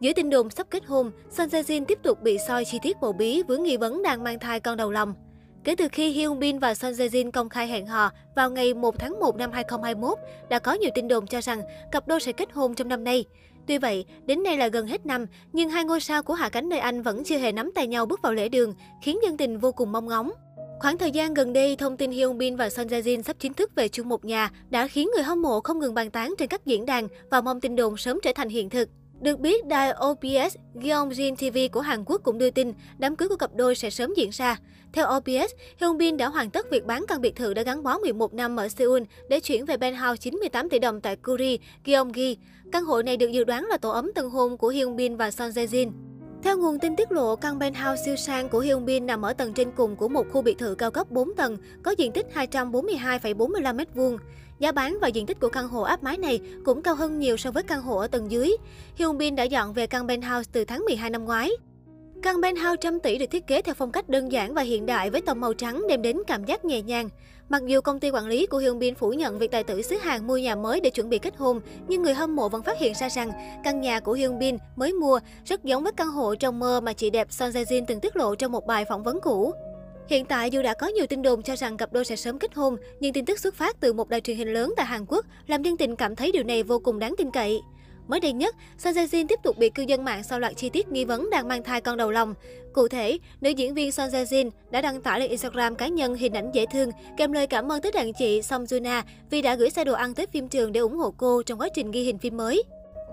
dưới tin đồn sắp kết hôn, Son Jae Jin tiếp tục bị soi chi tiết bầu bí với nghi vấn đang mang thai con đầu lòng. Kể từ khi Hyun Bin và Son Jae Jin công khai hẹn hò vào ngày 1 tháng 1 năm 2021, đã có nhiều tin đồn cho rằng cặp đôi sẽ kết hôn trong năm nay. Tuy vậy, đến nay là gần hết năm, nhưng hai ngôi sao của hạ cánh nơi Anh vẫn chưa hề nắm tay nhau bước vào lễ đường, khiến dân tình vô cùng mong ngóng. Khoảng thời gian gần đây, thông tin Hyun Bin và Son Jae Jin sắp chính thức về chung một nhà đã khiến người hâm mộ không ngừng bàn tán trên các diễn đàn và mong tin đồn sớm trở thành hiện thực. Được biết, đài OBS Gyeongjin TV của Hàn Quốc cũng đưa tin đám cưới của cặp đôi sẽ sớm diễn ra. Theo OBS, Hyun Bin đã hoàn tất việc bán căn biệt thự đã gắn bó 11 năm ở Seoul để chuyển về penthouse 98 tỷ đồng tại Kuri, Gyeonggi. Căn hộ này được dự đoán là tổ ấm tân hôn của Hyun Bin và Son Jae Jin. Theo nguồn tin tiết lộ, căn penthouse siêu sang của Hyun Bin nằm ở tầng trên cùng của một khu biệt thự cao cấp 4 tầng, có diện tích 242,45 m2. Giá bán và diện tích của căn hộ áp mái này cũng cao hơn nhiều so với căn hộ ở tầng dưới. Hyun Bin đã dọn về căn penthouse từ tháng 12 năm ngoái. Căn penthouse trăm tỷ được thiết kế theo phong cách đơn giản và hiện đại với tông màu trắng đem đến cảm giác nhẹ nhàng. Mặc dù công ty quản lý của Hyun Bin phủ nhận việc tài tử xứ Hàn mua nhà mới để chuẩn bị kết hôn, nhưng người hâm mộ vẫn phát hiện ra rằng căn nhà của Hyun Bin mới mua rất giống với căn hộ trong mơ mà chị đẹp Son Jae Jin từng tiết lộ trong một bài phỏng vấn cũ. Hiện tại dù đã có nhiều tin đồn cho rằng cặp đôi sẽ sớm kết hôn, nhưng tin tức xuất phát từ một đài truyền hình lớn tại Hàn Quốc làm dân tình cảm thấy điều này vô cùng đáng tin cậy. Mới đây nhất, Son Jae Jin tiếp tục bị cư dân mạng sau loạt chi tiết nghi vấn đang mang thai con đầu lòng. Cụ thể, nữ diễn viên Son Jae Jin đã đăng tải lên Instagram cá nhân hình ảnh dễ thương kèm lời cảm ơn tới đàn chị Song Juna vì đã gửi xe đồ ăn tới phim trường để ủng hộ cô trong quá trình ghi hình phim mới.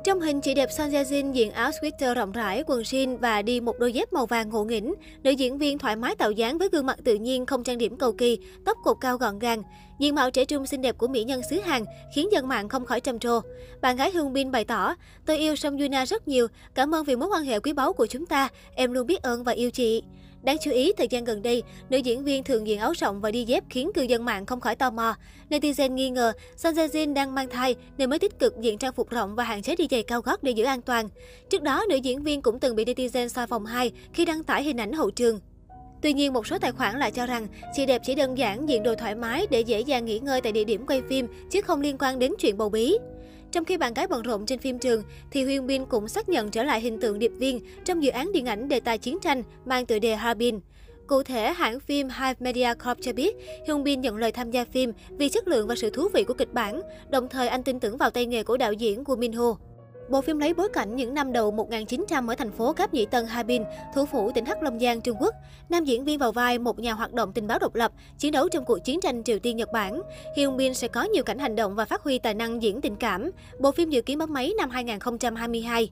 Trong hình, chị đẹp Son Jin diện áo sweater rộng rãi, quần jean và đi một đôi dép màu vàng ngộ nghĩnh. Nữ diễn viên thoải mái tạo dáng với gương mặt tự nhiên, không trang điểm cầu kỳ, tóc cột cao gọn gàng. Diện mạo trẻ trung xinh đẹp của mỹ nhân xứ Hàn khiến dân mạng không khỏi trầm trồ. Bạn gái Hương Bin bày tỏ, tôi yêu Song Yuna rất nhiều, cảm ơn vì mối quan hệ quý báu của chúng ta, em luôn biết ơn và yêu chị. Đáng chú ý, thời gian gần đây, nữ diễn viên thường diện áo rộng và đi dép khiến cư dân mạng không khỏi tò mò. Netizen nghi ngờ Son Jae Jin đang mang thai nên mới tích cực diện trang phục rộng và hạn chế đi giày cao gót để giữ an toàn. Trước đó, nữ diễn viên cũng từng bị netizen soi vòng 2 khi đăng tải hình ảnh hậu trường. Tuy nhiên, một số tài khoản lại cho rằng chị đẹp chỉ đơn giản diện đồ thoải mái để dễ dàng nghỉ ngơi tại địa điểm quay phim, chứ không liên quan đến chuyện bầu bí. Trong khi bạn gái bận rộn trên phim trường, thì Huyên Bin cũng xác nhận trở lại hình tượng điệp viên trong dự án điện ảnh đề tài chiến tranh mang tựa đề Harbin. Cụ thể, hãng phim Hive Media Corp cho biết, Hyun Bin nhận lời tham gia phim vì chất lượng và sự thú vị của kịch bản, đồng thời anh tin tưởng vào tay nghề của đạo diễn Woo Min Ho. Bộ phim lấy bối cảnh những năm đầu 1900 ở thành phố Cáp Nhĩ Tân Harbin, thủ phủ tỉnh Hắc Long Giang, Trung Quốc. Nam diễn viên vào vai một nhà hoạt động tình báo độc lập, chiến đấu trong cuộc chiến tranh Triều Tiên Nhật Bản. Hyun Bin sẽ có nhiều cảnh hành động và phát huy tài năng diễn tình cảm. Bộ phim dự kiến bấm máy năm 2022.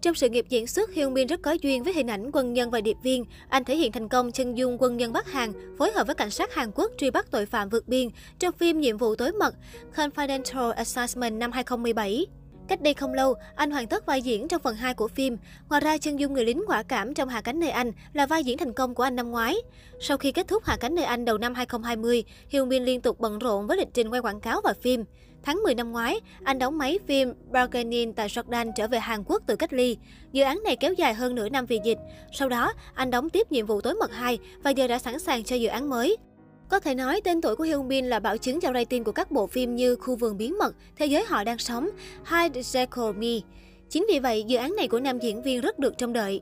Trong sự nghiệp diễn xuất, Hyun Bin rất có duyên với hình ảnh quân nhân và điệp viên. Anh thể hiện thành công chân dung quân nhân Bắc Hàn, phối hợp với cảnh sát Hàn Quốc truy bắt tội phạm vượt biên trong phim Nhiệm vụ tối mật Confidential Assessment năm 2017. Cách đây không lâu, anh hoàn tất vai diễn trong phần 2 của phim. Ngoài ra, chân dung người lính quả cảm trong Hạ cánh nơi Anh là vai diễn thành công của anh năm ngoái. Sau khi kết thúc Hạ cánh nơi Anh đầu năm 2020, Hyun Bin liên tục bận rộn với lịch trình quay quảng cáo và phim. Tháng 10 năm ngoái, anh đóng máy phim Bargaining tại Jordan trở về Hàn Quốc từ cách ly. Dự án này kéo dài hơn nửa năm vì dịch. Sau đó, anh đóng tiếp nhiệm vụ tối mật 2 và giờ đã sẵn sàng cho dự án mới. Có thể nói tên tuổi của Hyun Bin là bảo chứng cho rating của các bộ phim như Khu vườn bí mật, Thế giới họ đang sống, Hide Jekyll Me. Chính vì vậy, dự án này của nam diễn viên rất được trông đợi.